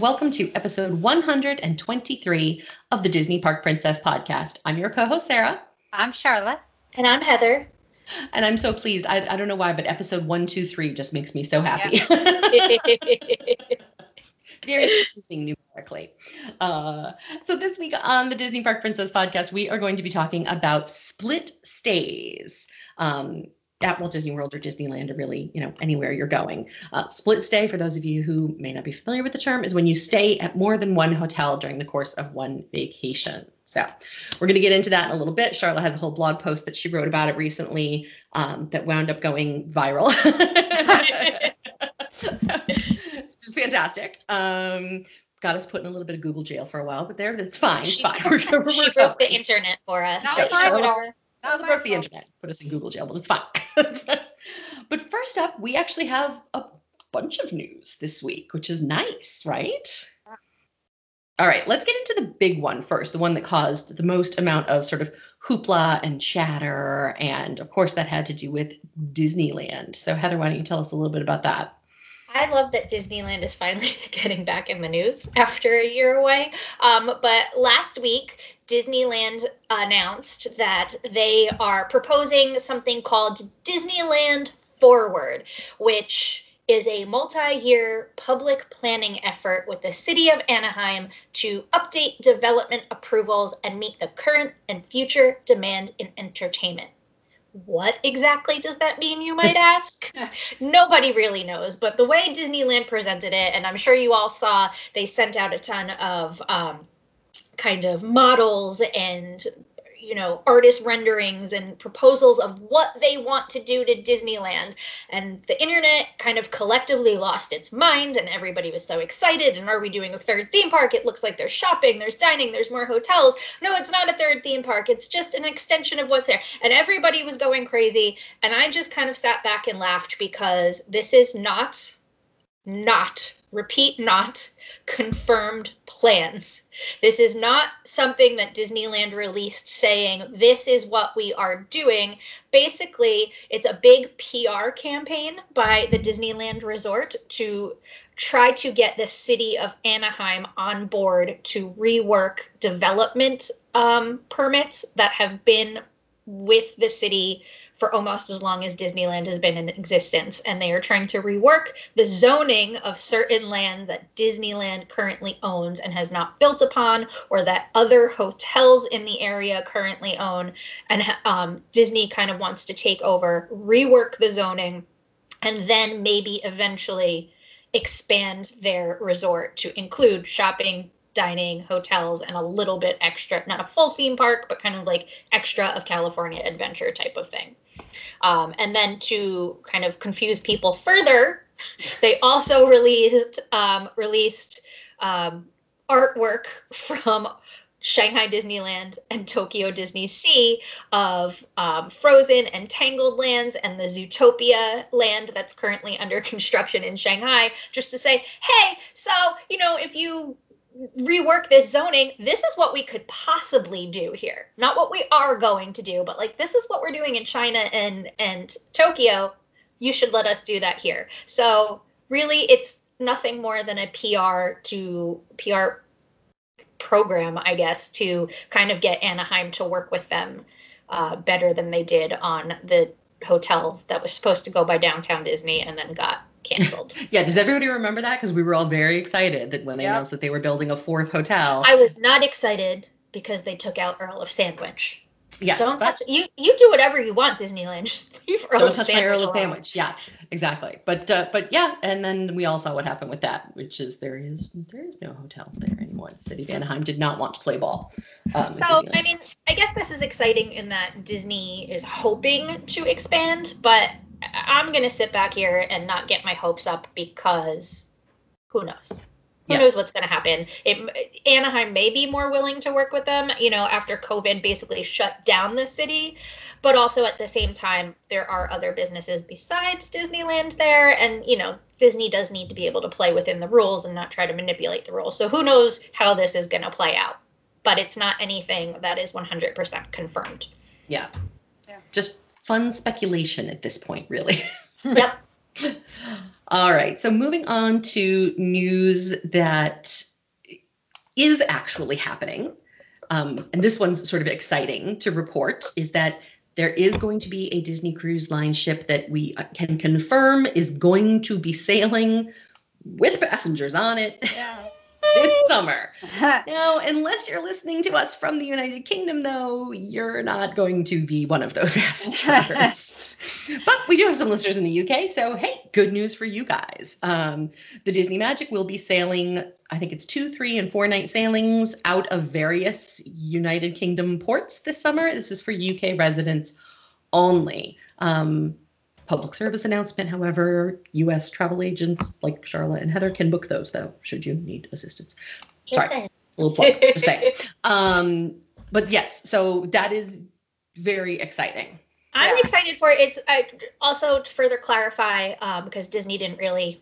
Hello, and welcome to episode 123 of the Disney Park Princess podcast. I'm your co host, Sara. I'm Sharla. And I'm Heather. And I'm so pleased. I, I don't know why, but episode 123 just makes me so happy. Very pleasing numerically. Uh, so, this week on the Disney Park Princess podcast, we are going to be talking about split stays. Um, at Walt Disney World or Disneyland or really, you know, anywhere you're going. Uh, split stay, for those of you who may not be familiar with the term, is when you stay at more than one hotel during the course of one vacation. So we're going to get into that in a little bit. Sharla has a whole blog post that she wrote about it recently um, that wound up going viral. Which is fantastic. Um, got us put in a little bit of Google jail for a while, but there, that's fine. It's fine. We're, we're, she broke the internet for us. No, Sharla, Sharla broke the internet, put us in Google jail, but it's fine. but first up, we actually have a bunch of news this week, which is nice, right? All right, let's get into the big one first, the one that caused the most amount of sort of hoopla and chatter. And of course, that had to do with Disneyland. So, Heather, why don't you tell us a little bit about that? I love that Disneyland is finally getting back in the news after a year away. Um, but last week, Disneyland announced that they are proposing something called Disneyland Forward, which is a multi year public planning effort with the city of Anaheim to update development approvals and meet the current and future demand in entertainment. What exactly does that mean, you might ask? Nobody really knows, but the way Disneyland presented it, and I'm sure you all saw, they sent out a ton of um, kind of models and you know artist renderings and proposals of what they want to do to Disneyland. And the internet kind of collectively lost its mind and everybody was so excited. And are we doing a third theme park? It looks like there's shopping there's dining there's more hotels. No it's not a third theme park. It's just an extension of what's there. And everybody was going crazy. And I just kind of sat back and laughed because this is not not repeat not confirmed plans. This is not something that Disneyland released saying this is what we are doing. Basically, it's a big PR campaign by the Disneyland Resort to try to get the city of Anaheim on board to rework development um, permits that have been with the city for almost as long as Disneyland has been in existence. And they are trying to rework the zoning of certain land that Disneyland currently owns and has not built upon, or that other hotels in the area currently own. And um, Disney kind of wants to take over, rework the zoning, and then maybe eventually expand their resort to include shopping, dining, hotels, and a little bit extra, not a full theme park, but kind of like extra of California adventure type of thing. Um, and then to kind of confuse people further, they also released um, released um, artwork from Shanghai Disneyland and Tokyo Disney Sea of um, Frozen and Tangled lands and the Zootopia land that's currently under construction in Shanghai, just to say, hey, so, you know, if you rework this zoning this is what we could possibly do here. Not what we are going to do but like this is what we're doing in china and and tokyo. You should let us do that here. So really it's nothing more than a pr to pr program i guess to kind of get anaheim to work with them uh, better than they did on the hotel that was supposed to go by downtown disney and then got canceled. yeah, does everybody remember that? Because we were all very excited that when they yep. announced that they were building a fourth hotel. I was not excited because they took out Earl of Sandwich. Yes, don't touch you. You do whatever you want, Disneyland. Just leave Earl don't of touch Sandwich my Earl of Sandwich. Yeah, exactly. But uh, but yeah, and then we all saw what happened with that, which is there is there is no hotels there anymore. The city of Anaheim did not want to play ball. Um, so I mean, I guess this is exciting in that Disney is hoping to expand, but I'm going to sit back here and not get my hopes up because who knows? Who yeah. knows what's going to happen? It, Anaheim may be more willing to work with them, you know, after COVID basically shut down the city. But also at the same time, there are other businesses besides Disneyland there. And, you know, Disney does need to be able to play within the rules and not try to manipulate the rules. So who knows how this is going to play out? But it's not anything that is 100% confirmed. Yeah. yeah. Just fun speculation at this point, really. Yep. All right. So moving on to news that is actually happening. Um, and this one's sort of exciting to report is that there is going to be a Disney Cruise Line ship that we uh, can confirm is going to be sailing with passengers on it. Yeah this summer. now, unless you're listening to us from the United Kingdom, though, you're not going to be one of those passengers. but we do have some listeners in the UK, so hey, good news for you guys. Um, the Disney Magic will be sailing. I think it's two, three, and four night sailings out of various United Kingdom ports this summer. This is for UK residents only. Um, public service announcement. However, U.S. travel agents like Sharla and Heather can book those, though, should you need assistance. Just Sorry, saying. a little plug. Just saying. Um, but yes, so that is very exciting. I'm yeah. excited for it. It's uh, also to further clarify um, because Disney didn't really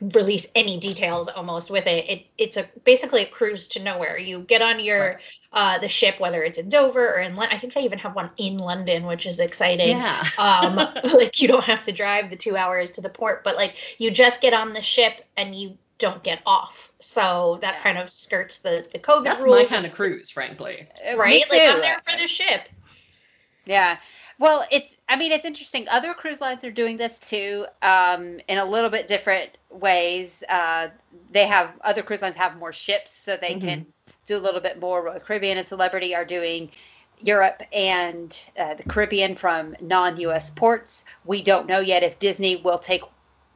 release any details almost with it. It it's a basically a cruise to nowhere. You get on your right. uh the ship whether it's in Dover or in London. I think they even have one in London, which is exciting. Yeah. um like you don't have to drive the 2 hours to the port, but like you just get on the ship and you don't get off. So that yeah. kind of skirts the the COVID That's rules. my kind of cruise, frankly. Right? Like I'm there for the ship. Yeah. Well, it's, I mean, it's interesting. Other cruise lines are doing this too um, in a little bit different ways. Uh, they have, other cruise lines have more ships, so they mm-hmm. can do a little bit more. Caribbean and Celebrity are doing Europe and uh, the Caribbean from non US ports. We don't know yet if Disney will take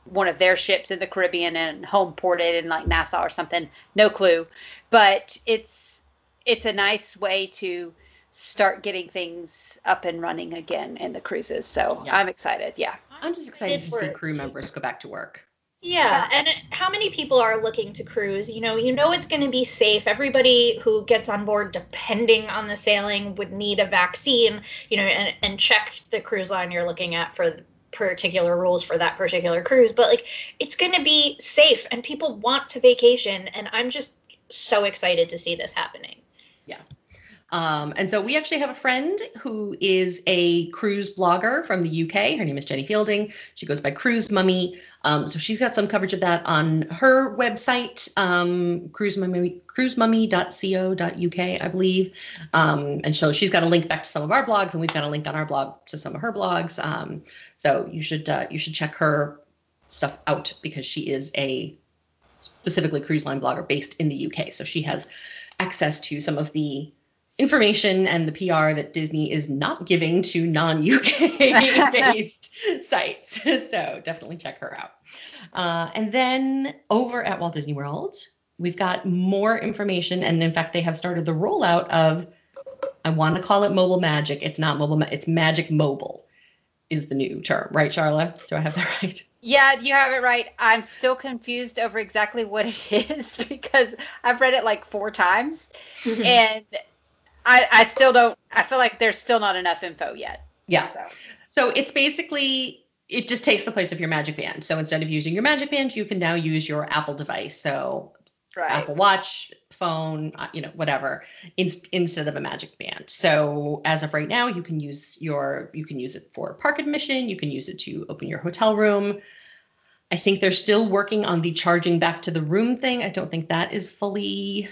one of their ships in the Caribbean and home port it in like Nassau or something. No clue. But it's, it's a nice way to, start getting things up and running again in the cruises. So yeah. I'm excited. Yeah. I'm just excited to see crew members go back to work. Yeah, and how many people are looking to cruise? You know, you know it's going to be safe. Everybody who gets on board, depending on the sailing, would need a vaccine. You know, and and check the cruise line you're looking at for particular rules for that particular cruise. But like, it's going to be safe, and people want to vacation, and I'm just so excited to see this happening. Yeah, um, and so we actually have a friend who is a cruise blogger from the UK. Her name is Jenny Fielding. She goes by Cruise Mummy. Um, so she's got some coverage of that on her website, um, cruise mummy, cruisemummy.co.uk, I believe. Um, and so she's got a link back to some of our blogs, and we've got a link on our blog to some of her blogs. Um, so you should uh, you should check her stuff out because she is a specifically cruise line blogger based in the UK. So she has access to some of the information and the PR that Disney is not giving to non UK based sites. So definitely check her out. Uh, and then over at Walt Disney World, we've got more information. And in fact, they have started the rollout of, I want to call it mobile magic. It's not mobile, it's magic mobile is the new term, right, Sharla? Do I have that right? Yeah, you have it right. I'm still confused over exactly what it is because I've read it like four times. Mm-hmm. And I, I still don't. I feel like there's still not enough info yet. Yeah. So. so it's basically it just takes the place of your Magic Band. So instead of using your Magic Band, you can now use your Apple device. So right. Apple Watch, phone, uh, you know, whatever, in, instead of a Magic Band. So as of right now, you can use your you can use it for park admission. You can use it to open your hotel room. I think they're still working on the charging back to the room thing. I don't think that is fully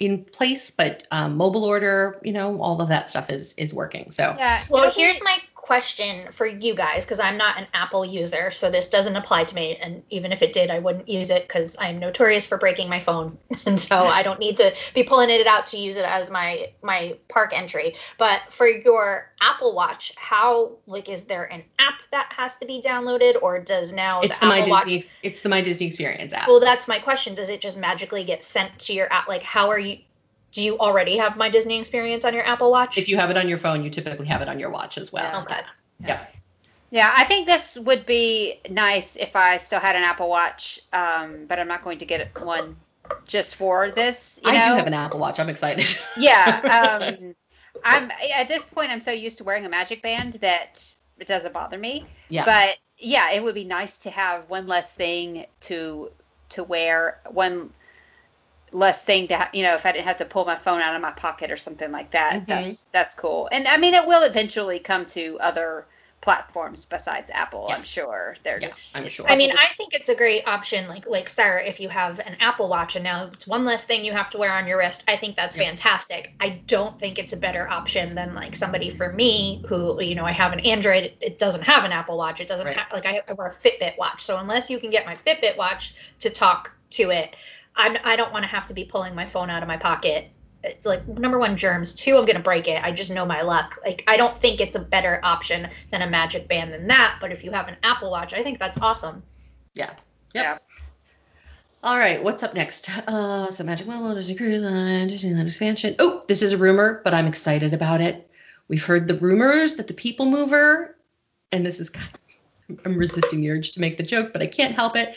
in place, but um, mobile order, you know, all of that stuff is is working. So yeah. Well, here's my question for you guys because I'm not an Apple user, so this doesn't apply to me. And even if it did, I wouldn't use it because I'm notorious for breaking my phone, and so I don't need to be pulling it out to use it as my my park entry. But for your Apple Watch, how like is there an app that has to be downloaded, or does now it's the, the My Disney Watch... it's the My Disney Experience app. Well, that's my question. Does it just magically get sent to your app? Like, how are you? do you already have my Disney experience on your Apple Watch? If you have it on your phone, you typically have it on your watch as well. Okay. Yeah. Yeah, I think this would be nice if I still had an Apple Watch, um, but I'm not going to get one just for this. I know? do have an Apple Watch. I'm excited. Yeah. Um, I'm at this point. I'm so used to wearing a Magic Band that it doesn't bother me. Yeah. But yeah, it would be nice to have one less thing to to wear. One less thing to ha- you know if I didn't have to pull my phone out of my pocket or something like that. Mm-hmm. That's that's cool. And I mean, it will eventually come to other platforms besides Apple. I'm sure they're Yes. I'm sure. I mean, I think it's a great option. Like, like Sara, if you have an Apple Watch and now it's one less thing you have to wear on your wrist, I think that's Yep. fantastic. I don't think it's a better option than like somebody for me who, you know, I have an Android. It, it doesn't have an Apple Watch. It doesn't Right. have like I, I wear a Fitbit watch. So unless you can get my Fitbit watch to talk to it, I'm I don't want to have to be pulling my phone out of my pocket. Uh, Like number one, germs. Two, I'm gonna break it. I just know my luck. Like I don't think it's a better option than a Magic Band than that. But if you have an Apple Watch, I think that's awesome. Yeah. Yep. Yeah. All right, what's up next? Uh, so Magic Mobile, Disney Cruise Line, Disneyland expansion. Oh, this is a rumor, but I'm excited about it. We've heard the rumors that the People Mover, and this is kind of, I'm resisting the urge to make the joke, but I can't help it.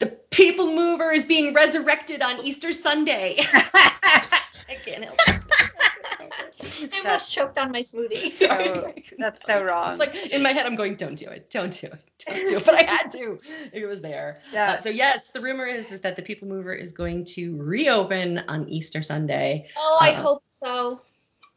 The People Mover is being resurrected on Easter Sunday. I can't help it. I almost choked on my smoothie. so, that's so wrong. Like in my head, I'm going, "Don't do it, don't do it, don't do it." But I had to. It was there. yeah. Uh, so yes, the rumor is, is that the People Mover is going to reopen on Easter Sunday. Oh, I Uh, hope so.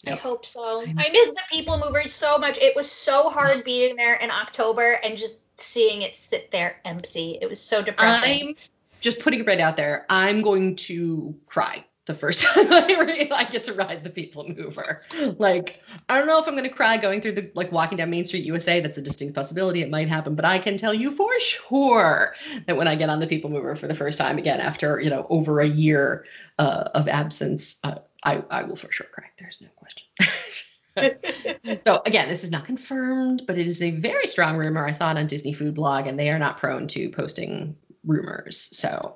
I hope so. I miss the people mover so much. It was so hard being there in October and just seeing it sit there empty. It was so depressing. I'm just putting it right out there. I'm going to cry the first time I, re- I get to ride the People Mover. Like I don't know if I'm going to cry going through the like walking down Main Street USA. That's a distinct possibility. It might happen, but I can tell you for sure that when I get on the People Mover for the first time again after you know over a year uh, of absence, uh, I I will for sure cry. There's no question. so again, this is not confirmed, but it is a very strong rumor. I saw it on Disney Food Blog, and they are not prone to posting rumors. So,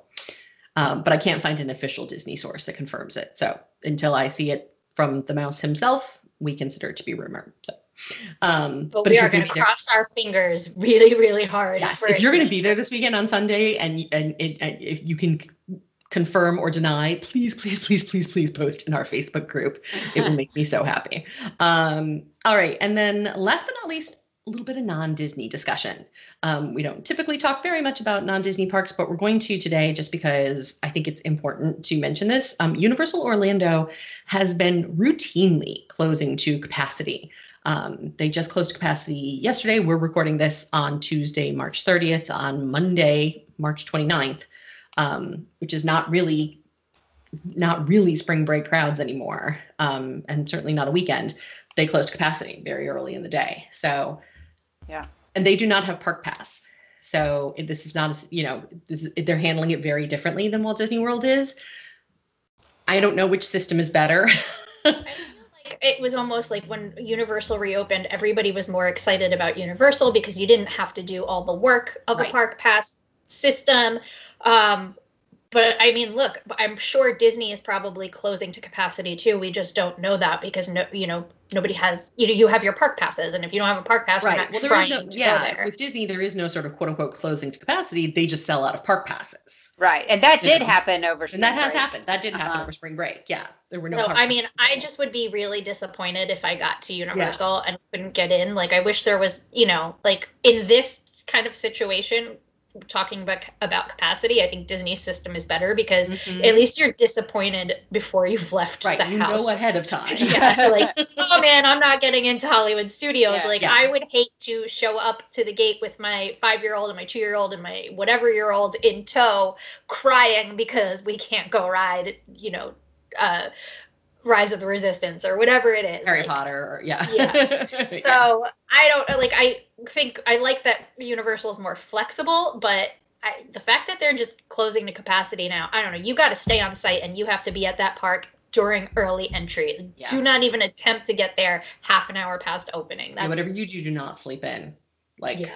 um, but I can't find an official Disney source that confirms it. So until I see it from the mouse himself, we consider it to be rumor. So, um, but, but we are going to be there- cross our fingers really, really hard. Yes, if you're going to be there this weekend on Sunday and and, and, and if you can confirm or deny, please, please, please, please, please post in our Facebook group. It will make me so happy. Um, all right, and then last but not least, a little bit of non-Disney discussion. Um, we don't typically talk very much about non-Disney parks, but we're going to today just because I think it's important to mention this. Um, Universal Orlando has been routinely closing to capacity. Um, they just closed capacity yesterday. We're recording this on Tuesday, March 30th, on Monday, March 29th, um, which is not really not really spring break crowds anymore, um, and certainly not a weekend. They closed capacity very early in the day. So, Yeah. and they do not have Park Pass. So this is not, a- you know, this is, they're handling it very differently than Walt Disney World is. I don't know which system is better. Like it was almost like when Universal reopened, everybody was more excited about Universal because you didn't have to do all the work of Right. a park pass system. Um, but I mean, look, I'm sure Disney is probably closing to capacity too. We just don't know that because no, you know, nobody has. You know, you have your park passes, and if you don't have a park pass, you're right. not Well, there trying is no, to yeah, with Disney, there is no sort of quote unquote closing to capacity. They just sell out of park passes. right. And that did know. happen over And that spring has break. happened. That did happen Uh-huh. over spring break. Yeah. There were no So park I mean, I just would be really disappointed if I got to Universal and couldn't get in. Like I wish there was, you know, like in this kind of situation, talking about about capacity, I think Disney's system is better because Mhm. at least you're disappointed before you've left right. the You house. know ahead of time. yeah, like oh man, I'm not getting into Hollywood Studios. Yeah. like Yeah. I would hate to show up to the gate with my five year old and my two year old and my whatever year old in tow, crying because we can't go ride. You know, uh, Rise of the Resistance or whatever it is. Harry like, Potter. Or, yeah. Yeah. Yeah. So I don't like. I think I like that Universal is more flexible, but I, the fact that they're just closing the capacity now, I don't know. You got to stay on site and you have to be at that park during early entry. Yeah. Do not even attempt to get there half an hour past opening. Yeah, That's whatever you do, do not sleep in. Like, yeah.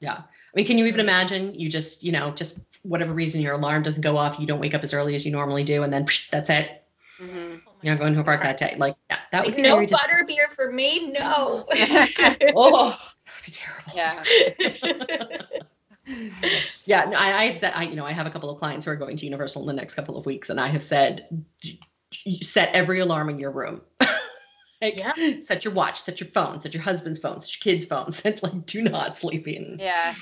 yeah. I mean, can you even imagine you just, you know, just whatever reason your alarm doesn't go off, you don't wake up as early as you normally do, and then psh, that's it. Mhm. Oh my You're not going to a park that day. Like, yeah, that would be no very dis- butter beer for me. No. Oh, that would be terrible. Yeah. yeah, no, I, I have said, I, you know, I have a couple of clients who are going to Universal in the next couple of weeks, and I have said, "D- d- set every alarm in your room. Like, Yeah. Set your watch, set your phone, set your husband's phone, set your kids' phones. Set like, do not sleep in. Yeah.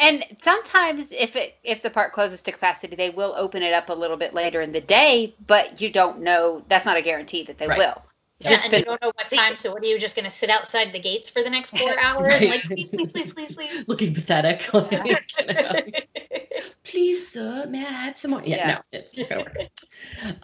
And sometimes if it if the park closes to capacity, they will open it up a little bit later in the day, but you don't know that's not a guarantee that they Right. will. Yeah, Just and been- you don't know what time. So what are you just going to sit outside the gates for the next four hours? Right. Like, please, please, please, please, please. Looking pathetic. Like, you know. Please, sir, may I have some more? Yeah, Yeah. no, it's not gonna work.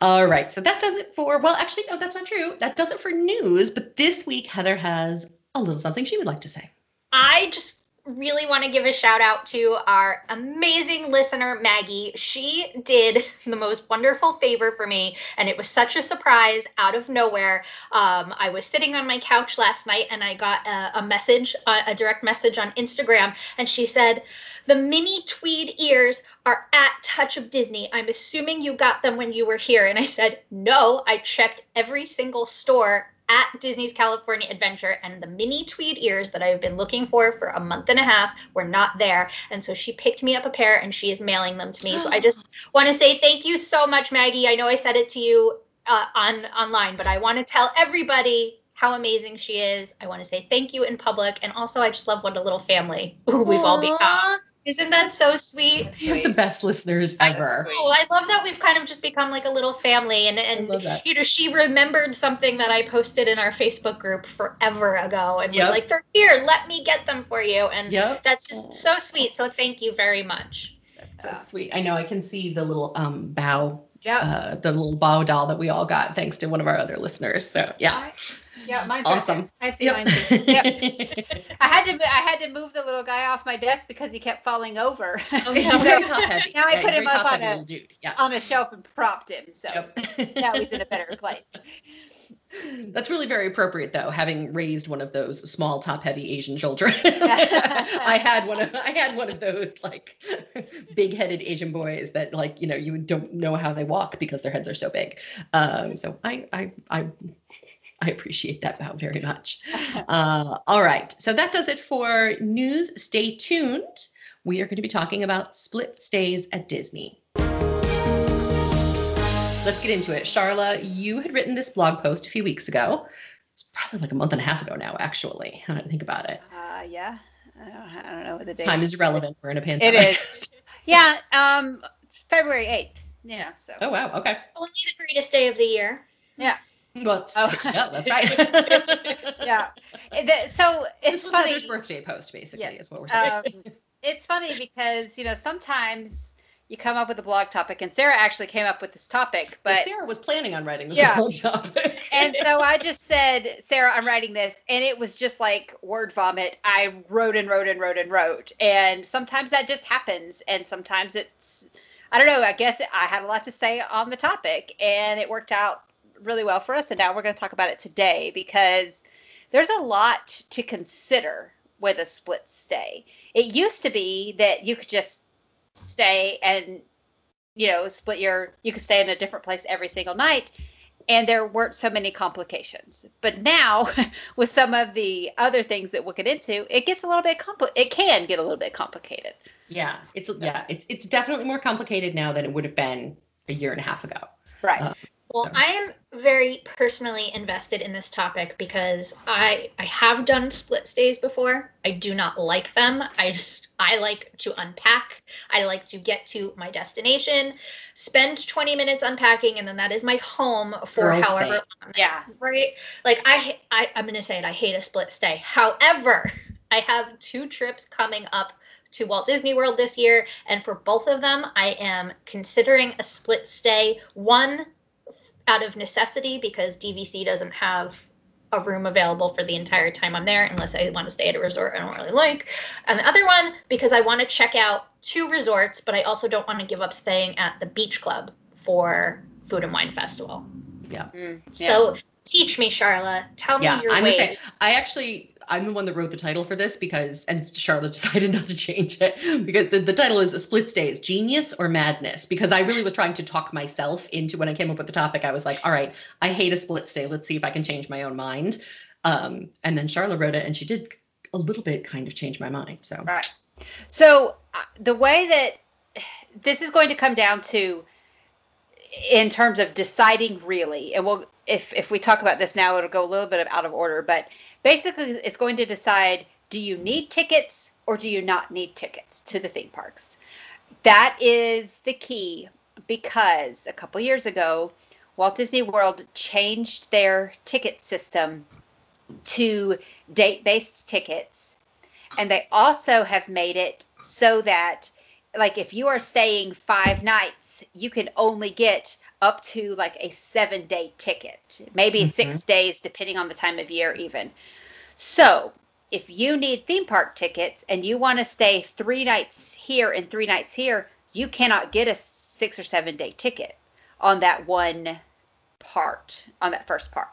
All right, so that does it for. Well, actually, no, that's not true. That does it for news. But this week, Heather has a little something she would like to say. I just really want to give a shout out to our amazing listener, Maggie. She did the most wonderful favor for me, and it was such a surprise out of nowhere. Um, I was sitting on my couch last night and I got a, a message, a, a direct message on Instagram, and she said, The mini tweed ears are at Touch of Disney. I'm assuming you got them when you were here. And I said, No, I checked every single store at Disney's California Adventure, and the mini tweed ears that I've been looking for for a month and a half were not there. And so she picked me up a pair and she is mailing them to me. So I just want to say thank you so much, Maggie. I know I said it to you uh, on online, but I want to tell everybody how amazing she is. I want to say thank you in public, and also I just love what a little family we've all become. Isn't that so sweet? You have the best listeners ever. Oh, I love that we've kind of just become like a little family, and and you know, she remembered something that I posted in our Facebook group forever ago and Yep. was like, they're here, let me get them for you. And Yep. that's just so sweet. So thank you very much. So sweet. I know I can see the little um bow, Yeah. uh, the little bow doll that we all got thanks to one of our other listeners. So yeah. Yeah, mine's Awesome. I see Yep. mine too. Yep. I had to I had to move the little guy off my desk because he kept falling over. He's So very top heavy. Now I put him up on a- dude. Yeah. on a shelf and propped him. So Yep. now he's in a better place. That's really very appropriate, though, having raised one of those small, top-heavy Asian children. I had one of I had one of those like big-headed Asian boys that, like, you know, you don't know how they walk because their heads are so big. Um, so I I I I appreciate that vow very much. Uh, all right, so that does it for news. Stay tuned. We are going to be talking about split stays at Disney. Let's get into it. Sharla, you had written this blog post a few weeks ago. It's probably like a month and a half ago now, actually. I don't think about it. Uh, yeah. I don't, I don't know what the date. Time is irrelevant. We're in a pandemic. It is. Yeah. Um, February eighth. Yeah. So. oh wow. Okay. Only the greatest day of the year. Well, Oh. yeah, that's right. Yeah. So This it's was funny. Birthday post, basically, Yes. is what we're saying. um, it's funny because you know sometimes you come up with a blog topic, and Sara actually came up with this topic, but Sara was planning on writing this Yeah. whole topic. and so I just said, Sara, I'm writing this, and it was just like word vomit. I wrote and wrote and wrote and wrote, and sometimes that just happens, and sometimes it's, I don't know. I guess I had a lot to say on the topic, and it worked out really well for us. And now we're going to talk about it today because there's a lot to consider with a split stay. It used to be that you could just stay and you know split your you could stay in a different place every single night and there weren't so many complications but now with some of the other things that we'll get into it gets a little bit compli- it can get a little bit complicated yeah, it's yeah, it's it's definitely more complicated now than it would have been a year and a half ago. right Uh, Well, So- I am very personally invested in this topic because I I have done split stays before. I do not like them. I just I like to unpack. I like to get to my destination, spend 20 minutes unpacking, and then that is my home for Girls however say. long. yeah Right? Like I, I I'm gonna say it. I hate a split stay. However, I have two trips coming up to Walt Disney World this year, and for both of them, I am considering a split stay. One out of necessity because DVC doesn't have a room available for the entire time I'm there unless I want to stay at a resort I don't really like. And the other one because I want to check out two resorts, but I also don't want to give up staying at the beach club for Food and Wine Festival. Mm, yeah. So teach me, Sharla. Tell Yeah, me your I'm gonna ways. say I actually I'm the one that wrote the title for this because and Sharla decided not to change it because the, the title is split stays genius or madness because I really was trying to talk myself into when I came up with the topic I was like all right I hate a split stay let's see if I can change my own mind um and then Sharla wrote it and she did a little bit kind of change my mind so Right. So uh, the way that this is going to come down to, in terms of deciding really, and we'll if if we talk about this now, it'll go a little bit out of order. But basically, it's going to decide: do you need tickets or do you not need tickets to the theme parks? That is the key because a couple years ago, Walt Disney World changed their ticket system to date based tickets. And they also have made it so that, like, if you are staying five nights, you can only get up to like a seven day ticket, maybe Mhm. six days, depending on the time of year, even. So, if you need theme park tickets and you want to stay three nights here and three nights here, you cannot get a six or seven day ticket on that one part, on that first part.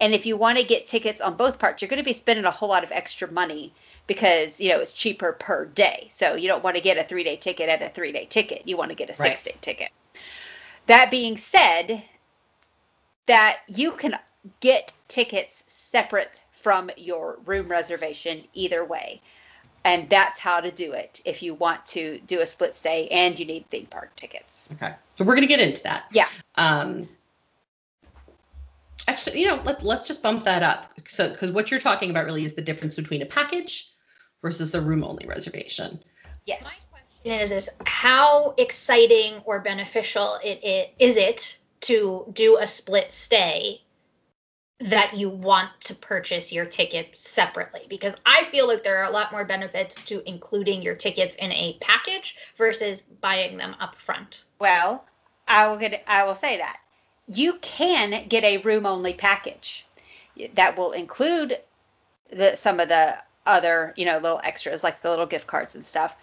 And if you want to get tickets on both parts, you're going to be spending a whole lot of extra money because, you know, it's cheaper per day. So you don't want to get a three day ticket at a three day ticket. You want to get a Right. six day ticket. That being said, that you can get tickets separate from your room reservation either way. And that's how to do it if you want to do a split stay and you need theme park tickets. Okay. So we're gonna get into that. Yeah. Um actually, you know, let, let's just bump that up. So because what you're talking about really is the difference between a package versus a room only reservation. Yes. My question is is how exciting or beneficial it, it is it to do a split stay that you want to purchase your tickets separately because i feel like there are a lot more benefits to including your tickets in a package versus buying them up front Well, I will get. I will say that you can get a room only package that will include the some of the other you know little extras like the little gift cards and stuff.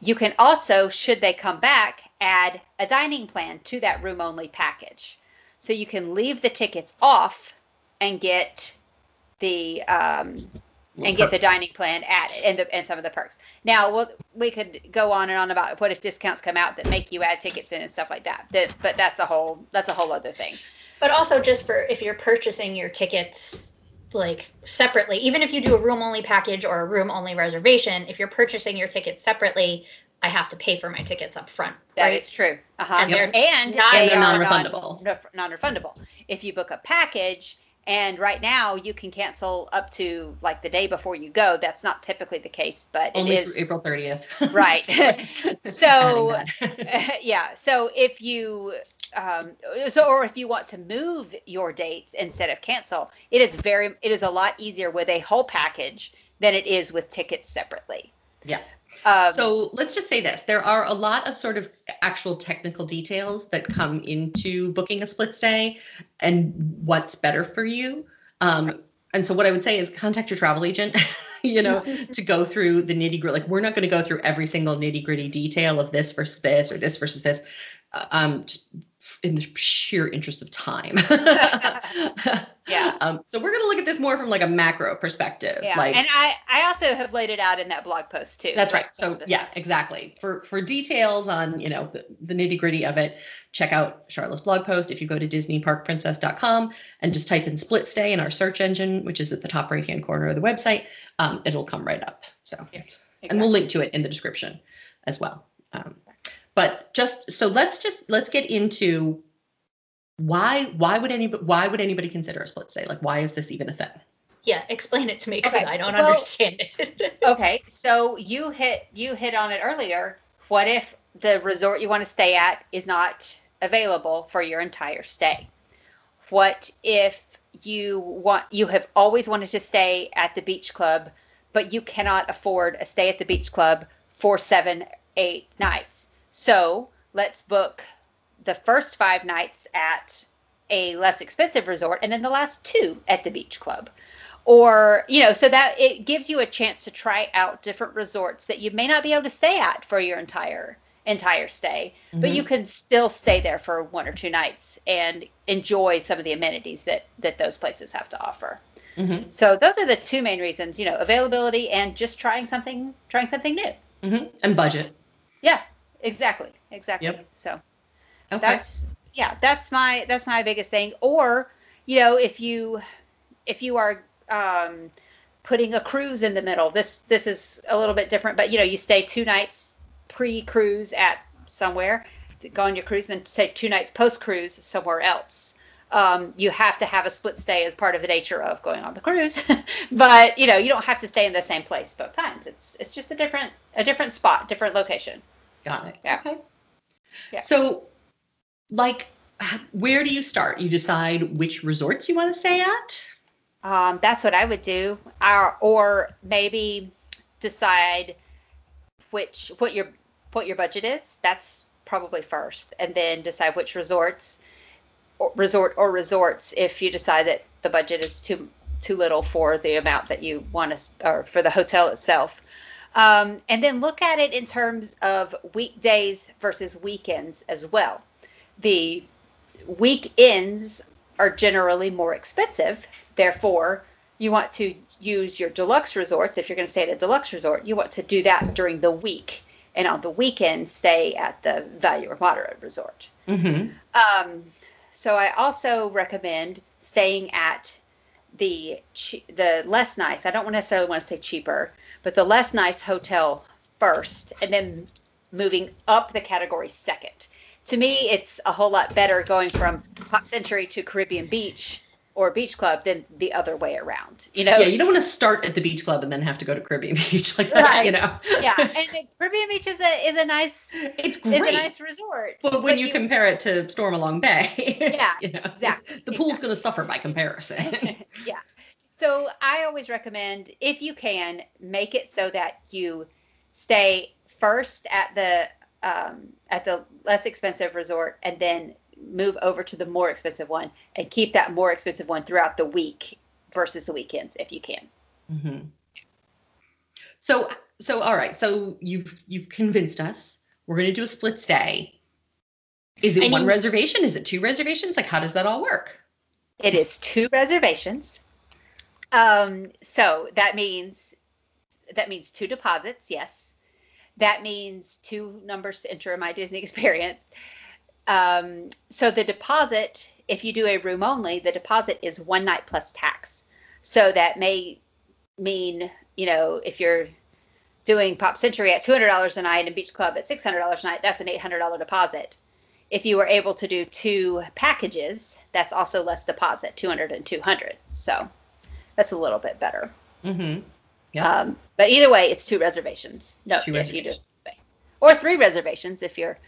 You can also, should they come back, add a dining plan to that room only package. So you can leave the tickets off and get the um, and get the dining plan added and, the, and some of the perks. Now, we'll, we could go on and on about what if discounts come out that make you add tickets in and stuff like that. That, but that's a whole that's a whole other thing. but also just for if you're purchasing your tickets like separately even if you do a room only package or a room only reservation if you're purchasing your tickets separately i have to pay for my tickets up front That is right true. Uh-huh. And they're and And they're non-refundable. Non-refundable. If you book a package and right now you can cancel up to like the day before you go, that's not typically the case, but Only it is April 30th. Right. So- yeah. So if you um, so or if you want to move your dates instead of cancel, it is very it is a lot easier with a whole package than it is with tickets separately. Yeah. Um, So let's just say this there are a lot of sort of actual technical details that come into booking a split stay and what's better for you. Um, and so what I would say is contact your travel agent, you know, to go through the nitty gritty. Like we're not going to go through every single nitty gritty detail of this versus this or this versus this. Uh, um, in the sheer interest of time. Yeah. Um, so we're going to look at this more from like a macro perspective. yeah. Like, and I I also have laid it out in that blog post too. That's right. So yeah, exactly. For for details on you know the, the nitty gritty of it, check out Sharla's blog post. If you go to DisneyParkPrincess.com and just type in "split stay" in our search engine, which is at the top right hand corner of the website, um, it'll come right up. So Yeah, and we'll link to it in the description as well. Um, but just so let's just let's get into why why would anybody why would anybody consider a split stay? Like why is this even a thing? yeah explain it to me because Okay, i don't well- understand it Okay, so you hit you hit on it earlier. What if the resort you want to stay at is not available for your entire stay? What if you want you have always wanted to stay at the beach club, but you cannot afford a stay at the beach club for 7 8 nights. So, let's book the first 5 nights at a less expensive resort and then the last 2 at the beach club. Or you know so that it gives you a chance to try out different resorts that you may not be able to stay at for your entire entire stay but you can still stay there for one or two nights and enjoy some of the amenities that that those places have to offer. Mhm, so those are the two main reasons you know availability and just trying something trying something new. Mhm. and budget. yeah exactly exactly Yep. so Okay. that's yeah that's my that's my biggest thing or you know if you if you are um putting a cruise in the middle this this is a little bit different but you know you stay two nights pre-cruise at somewhere go on your cruise and then stay two nights post-cruise somewhere else um, you have to have a split stay as part of the nature of going on the cruise but you know you don't have to stay in the same place both times it's it's just a different a different spot different location Got it. Yeah. Okay. Yeah. So, like, where do you start? You decide which resorts you want to stay at? Um, that's what I would do. Or, or maybe decide which what your what your budget is. That's probably first, and then decide which resorts, or resort or resorts if you decide that the budget is too too little for the amount that you want to or for the hotel itself. Um, and then look at it in terms of weekdays versus weekends as well. The weekends are generally more expensive. Therefore, you want to use your deluxe resorts. If you're going to stay at a deluxe resort, you want to do that during the week. And on the weekend, stay at the value or moderate resort. Mm-hmm. Um, so I also recommend staying at the the less nice. I don't necessarily want to say cheaper, but the less nice hotel first, and then moving up the category second. To me, it's a whole lot better going from Pop Century to Caribbean Beach or beach club than the other way around. You know? Yeah, you don't want to start at the beach club and then have to go to Caribbean Beach like that. Right. You know? yeah, and Caribbean Beach is a is a nice it's great. A nice resort. But when you, you, compare it to Stormalong Bay, yeah, you know, exactly. The pool's going to suffer by comparison. yeah. So I always recommend if you can make it so that you stay first at the um, at the less expensive resort and then move over to the more expensive one and keep that more expensive one throughout the week versus the weekends if you can. Mm-hmm. So, so all right. So you've you've convinced us. We're going to do a split stay. Is it I one mean, reservation? Is it two reservations? Like, how does that all work? It is two reservations. Um, so that means that means two deposits. Yes, that means two numbers to enter in my Disney experience. Um, so the deposit, if you do a room only, the deposit is one night plus tax. So that may mean, you know, if you're doing Pop Century at $200 a night and Beach Club at $600 a night, that's an $800 deposit. If you were able to do two packages, that's also less deposit, 200 and 200. So that's a little bit better. Mm-hmm. Yeah. Um, but either way, it's two reservations. No, two if reservations. you just or three reservations if you're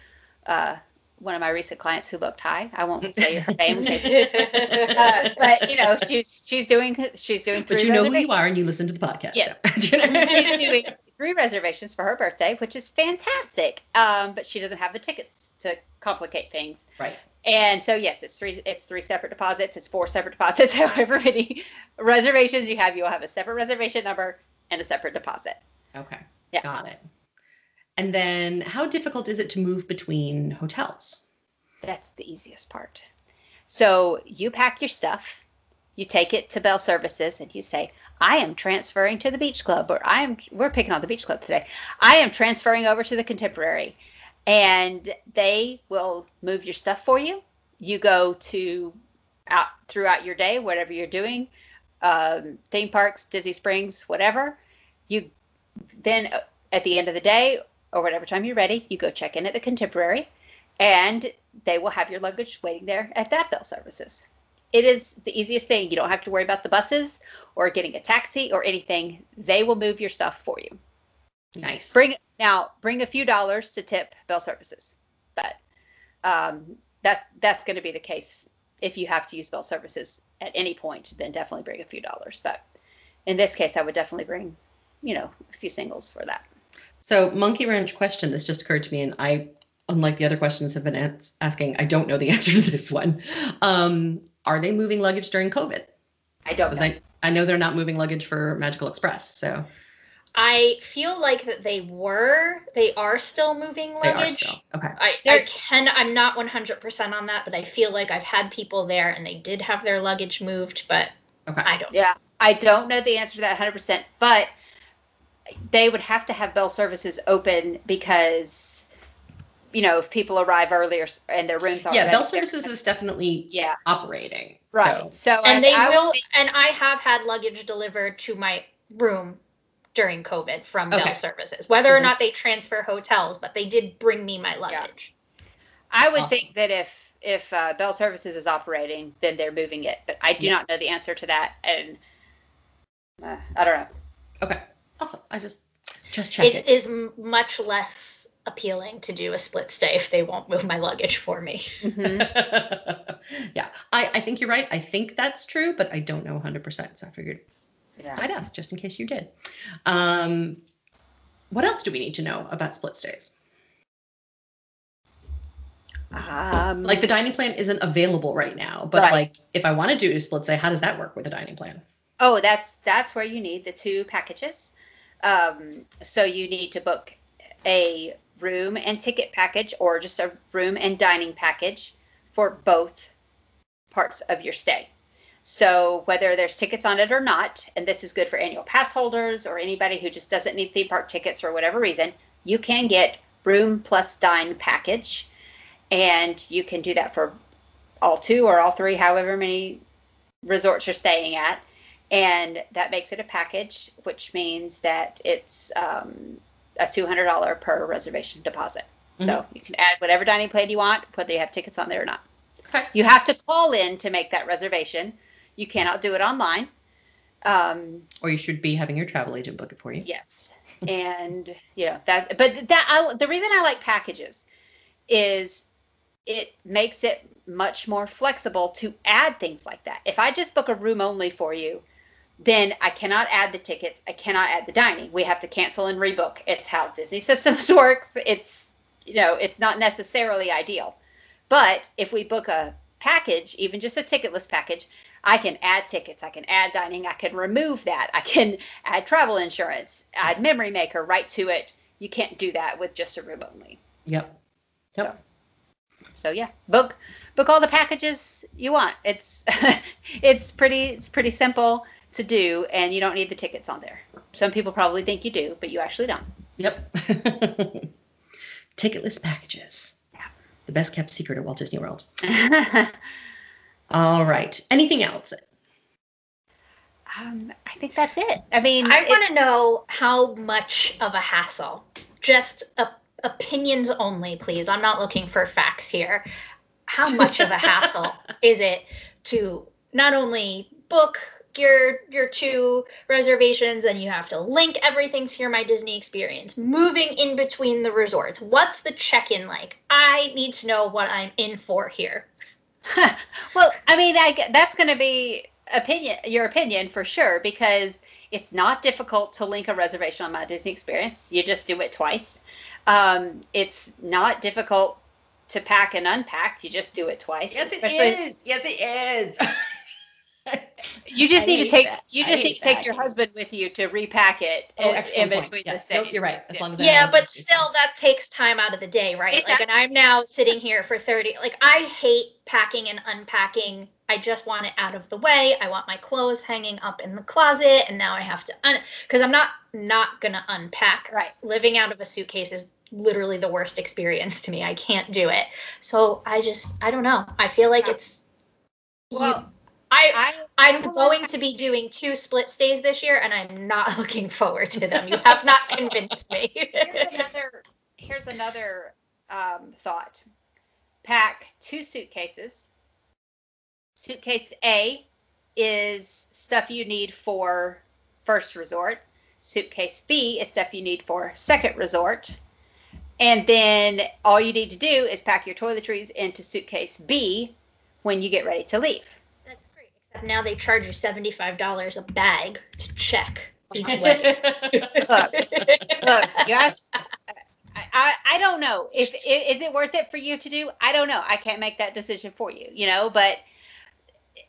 uh, one of my recent clients who booked high. I won't say her name, uh, but you know she's she's doing she's doing. Three but you know who you are, and you listen to the podcast. Yes, so. three reservations for her birthday, which is fantastic. Um, but she doesn't have the tickets to complicate things. Right. And so yes, it's three it's three separate deposits. It's four separate deposits. However many reservations you have, you will have a separate reservation number and a separate deposit. Okay. Yeah. Got it. And then how difficult is it to move between hotels? That's the easiest part. So you pack your stuff, you take it to Bell Services, and you say, I am transferring to the beach club, or I am we're picking on the beach club today. I am transferring over to the contemporary. And they will move your stuff for you. You go to out throughout your day, whatever you're doing, um, theme parks, Disney Springs, whatever. You then uh, at the end of the day or whatever time you're ready, you go check in at the Contemporary, and they will have your luggage waiting there at that Bell Services. It is the easiest thing. You don't have to worry about the buses or getting a taxi or anything. They will move your stuff for you. Nice. Bring now bring a few dollars to tip Bell Services, but um, that's that's going to be the case if you have to use Bell Services at any point. Then definitely bring a few dollars. But in this case, I would definitely bring, you know, a few singles for that. So, Monkey Wrench question. This just occurred to me, and I, unlike the other questions have been asking, I don't know the answer to this one. Um, are they moving luggage during COVID? I don't know. I, I know they're not moving luggage for Magical Express. So, I feel like that they were. They are still moving luggage. They are still. Okay. I, I can. I'm not 100% on that, but I feel like I've had people there and they did have their luggage moved, but okay. I don't. Yeah, I don't know the answer to that 100%, but they would have to have bell services open because you know if people arrive earlier and their rooms are yeah bell services is definitely yeah operating right so, so and I, they I will think, and i have had luggage delivered to my room during covid from okay. bell services whether mm-hmm. or not they transfer hotels but they did bring me my luggage yeah. i would awesome. think that if if uh, bell services is operating then they're moving it but i do yeah. not know the answer to that and uh, i don't know okay Awesome. I just just check it. It is much less appealing to do a split stay if they won't move my luggage for me. Mhm. yeah, I, I think you're right. I think that's true, but I don't know 100%. So I figured Yeah. I'd ask just in case you did. Um, what else do we need to know about split stays? Um, Like the dining plan isn't available right now, but Right. like if I want to do a split stay, how does that work with a dining plan? Oh, that's that's where you need the two packages. Um, so you need to book a room and ticket package, or just a room and dining package for both parts of your stay. So whether there's tickets on it or not, and this is good for annual pass holders or anybody who just doesn't need theme park tickets for whatever reason, you can get room plus dine package, and you can do that for all two or all three, however many resorts you're staying at and that makes it a package, which means that it's um, a two hundred dollar per reservation deposit. So you can add whatever dining plan you want, whether you have tickets on there or not. Okay. You have to call in to make that reservation. You cannot do it online. Um, Or you should be having your travel agent book it for you. Yes, and you know that. But that I, the reason I like packages is it makes it much more flexible to add things like that. If I just book a room only for you, then I cannot add the tickets. I cannot add the dining. We have to cancel and rebook. It's how Disney Systems works. It's you know it's not necessarily ideal, but if we book a package, even just a ticketless package, I can add tickets, I can add dining, I can remove that, I can add travel insurance, add memory maker right to it. You can't do that with just a room only. Yep. Yep. So yeah, book book all the packages you want. It's it's pretty it's pretty simple to do and you don't need the tickets on there. Some people probably think you do, but you actually don't. Yep. Ticketless packages. Yeah. The best kept secret at Walt Disney World. All right. Anything else? um, I think that's it. I mean, I want to know how much of a hassle. Just a, opinions only, please. I'm not looking for facts here. How much of a hassle is it to not only book your your two reservations and you have to link everything to your my disney experience moving in between the resorts what's the check-in like i need to know what i'm in for here well, I mean, I, that's going to be opinion, your opinion for sure, because it's not difficult to link a reservation on my Disney Experience. You just do it twice. Um, it's not difficult to pack and unpack. You just do it twice. Yes, it is. Yes, it is. You just I need to take. that. You just need to take that. your husband with you to repack it oh, in, in between Yeah. the Nope, you're right. As long as yeah but it. still that takes time out of the day right It's like and i'm now sitting here for 30 like i hate packing and unpacking i just want it out of the way i want my clothes hanging up in the closet and now i have to un because i'm not not gonna unpack Right. living out of a suitcase is literally the worst experience to me i can't do it so i just i don't know i feel like Yeah. it's you- Well, i I I'm going to be doing two split stays this year, and I'm not looking forward to them. You have not convinced me. here's another here's another um, thought pack two suitcases suitcase a is stuff you need for first resort suitcase b is stuff you need for second resort and then all you need to do is pack your toiletries into suitcase b when you get ready to leave That's great. Except now they charge you seventy-five dollars a bag to check each way. look, look you I, I, I don't know. If i- is it worth it for you to do? I don't know. I can't make that decision for you you know but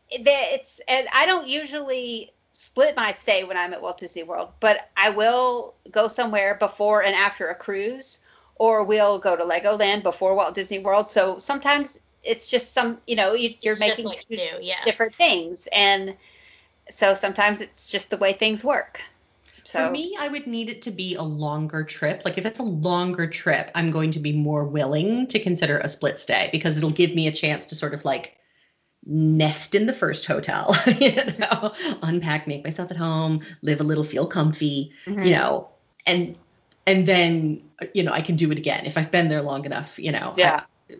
it- it's and i don't usually split my stay when i'm at walt disney world but i will go somewhere before and after a cruise or we'll go to legoland before walt disney world. So sometimes it's just some you know you, you're It's making what you two do, yeah. different things and so sometimes it's just the way things work so For me, I would need it to be a longer trip. Like if it's a longer trip, I'm going to be more willing to consider a split stay because it'll give me a chance to sort of like nest in the first hotel, you know, unpack, make myself at home, live a little, feel comfy, Mhm. you know, and and then you know I can do it again if I've been there long enough, you know. Yeah. uh,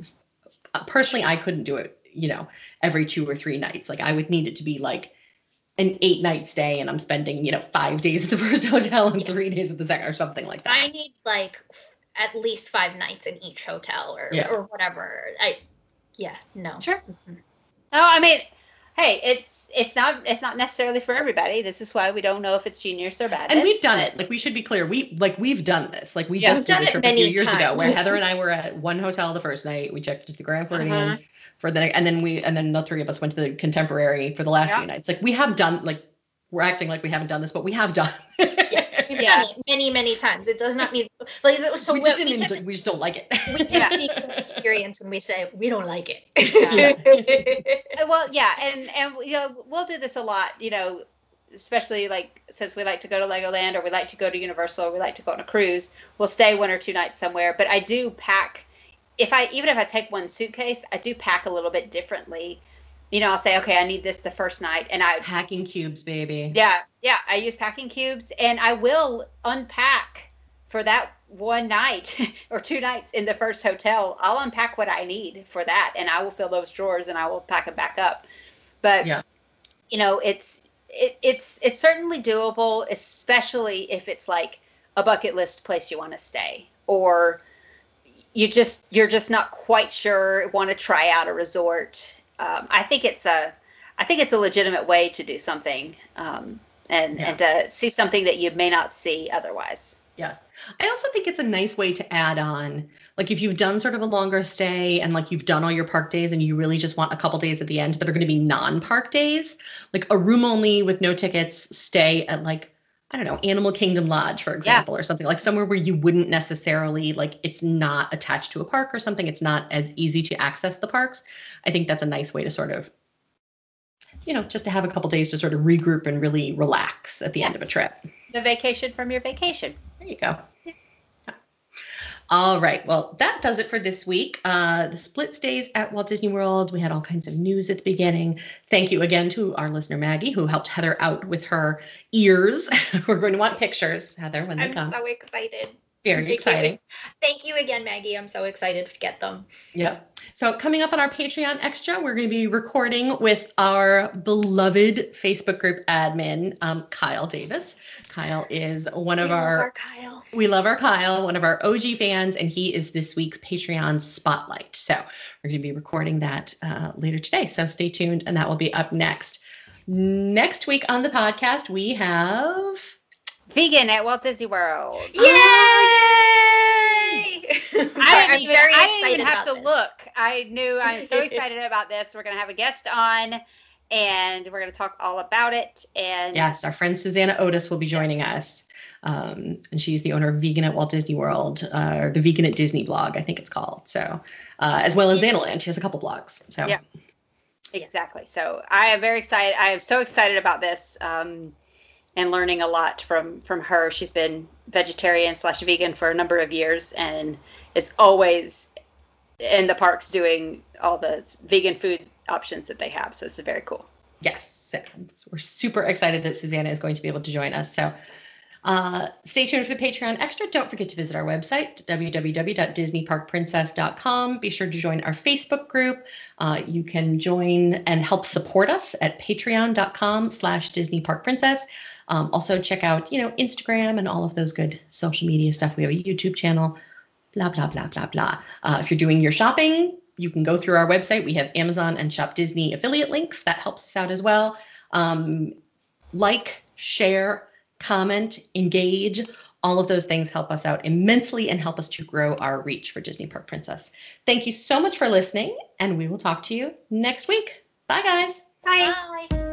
personally, I couldn't do it, you know, every two or three nights. Like I would need it to be like an eight night stay and I'm spending, you know, five days at the first hotel and Yeah. three days at the second or something like that. I need like at least five nights in each hotel or Yeah. or whatever. I yeah, no. Sure. Mhm. Oh, I mean, hey, it's it's not it's not necessarily for everybody. This is why we don't know if it's genius or bad. And we've done it. Like we should be clear. We like we've done this. Like we Yeah. just did done this a few years ago, where times. Heather and I were at one hotel the first night. We checked into the Grand Floridian Uh-huh. for the and then we and then the three of us went to the Contemporary for the last Yeah. few nights. Like we have done. Like we're acting like we haven't done this, but we have done. Yeah. Done it many, many times. It does not mean like so we just we, didn't. can, enjoy- we just don't like it. we can Yeah. speak from experience and we say we don't like it. Uh, well yeah and and you know we'll do this a lot you know especially like since we like to go to legoland or we like to go to universal or we like to go on a cruise we'll stay one or two nights somewhere but i do pack if i even if i take one suitcase i do pack a little bit differently you know i'll say okay i need this the first night and i Packing cubes, baby. yeah yeah i use packing cubes and i will unpack for that one night or two nights in the first hotel i'll unpack what i need for that and i will fill those drawers and i will pack them back up but Yeah. you know it's it, it's it's certainly doable especially if it's like a bucket list place you want to stay or you just you're just not quite sure want to try out a resort um, i think it's a i think it's a legitimate way to do something um, and Yeah. and to see something that you may not see otherwise Yeah. I also think it's a nice way to add on, like if you've done sort of a longer stay and like you've done all your park days and you really just want a couple days at the end that are going to be non-park days, like a room only with no tickets stay at like I don't know, Animal Kingdom Lodge, for example, or something like somewhere where you wouldn't necessarily like it's not attached to a park or something. It's not as easy to access the parks. I think that's a nice way to sort of, you know, just to have a couple days to sort of regroup and really relax at the end of a trip. the vacation from your vacation There you go. Yeah. All right. Well, that does it for this week. Uh, the split stays at Walt Disney World. We had all kinds of news at the beginning. Thank you again to our listener Maggie, who helped Heather out with her ears. We're going to want pictures, Heather, when they come. I'm so excited. Very Thank you. exciting. Thank you again, Maggie. I'm so excited to get them. Yep. So coming up on our Patreon extra, we're going to be recording with our beloved Facebook group admin, um, Kyle Davis. Kyle is one of We love our Kyle. We love our Kyle, one of our OG fans, and he is this week's Patreon spotlight. So we're going to be recording that uh, later today. So stay tuned, and that will be up next. Next week on the podcast, we have. Vegan at walt disney world Yay! I didn't I'm even, very I didn't even have to this. look. I knew I'm so excited about this. We're gonna have a guest on, and we're gonna talk all about it. And Yes, our friend Susanna Otis will be joining us. Um, and she's the owner of Vegan at Walt Disney World, uh, or the Vegan at Disney blog, I think it's called. So, uh, as well as Xanaland, she has a couple blogs. So, Yeah. exactly. So I am very excited. I am so excited about this, um, and learning a lot from from her. She's been vegetarian slash vegan for a number of years, and is always in the parks doing all the vegan food options that they have. So it's very cool. Yes, we're super excited that Susanna is going to be able to join us. So uh, stay tuned for the Patreon Extra. Don't forget to visit our website, www.disneyparkprincess.com. Be sure to join our Facebook group. Uh, you can join and help support us at patreon.com slash Disney Park Princess. Um, also check out, you know, Instagram and all of those good social media stuff. We have a YouTube channel, blah, blah, blah, blah, blah. Uh, if you're doing your shopping, you can go through our website. We have Amazon and Shop Disney affiliate links. That helps us out as well. Um, like, share, comment, engage. All of those things help us out immensely and help us to grow our reach for Disney Park Princess. Thank you so much for listening, and we will talk to you next week. Bye, guys. Bye. Bye.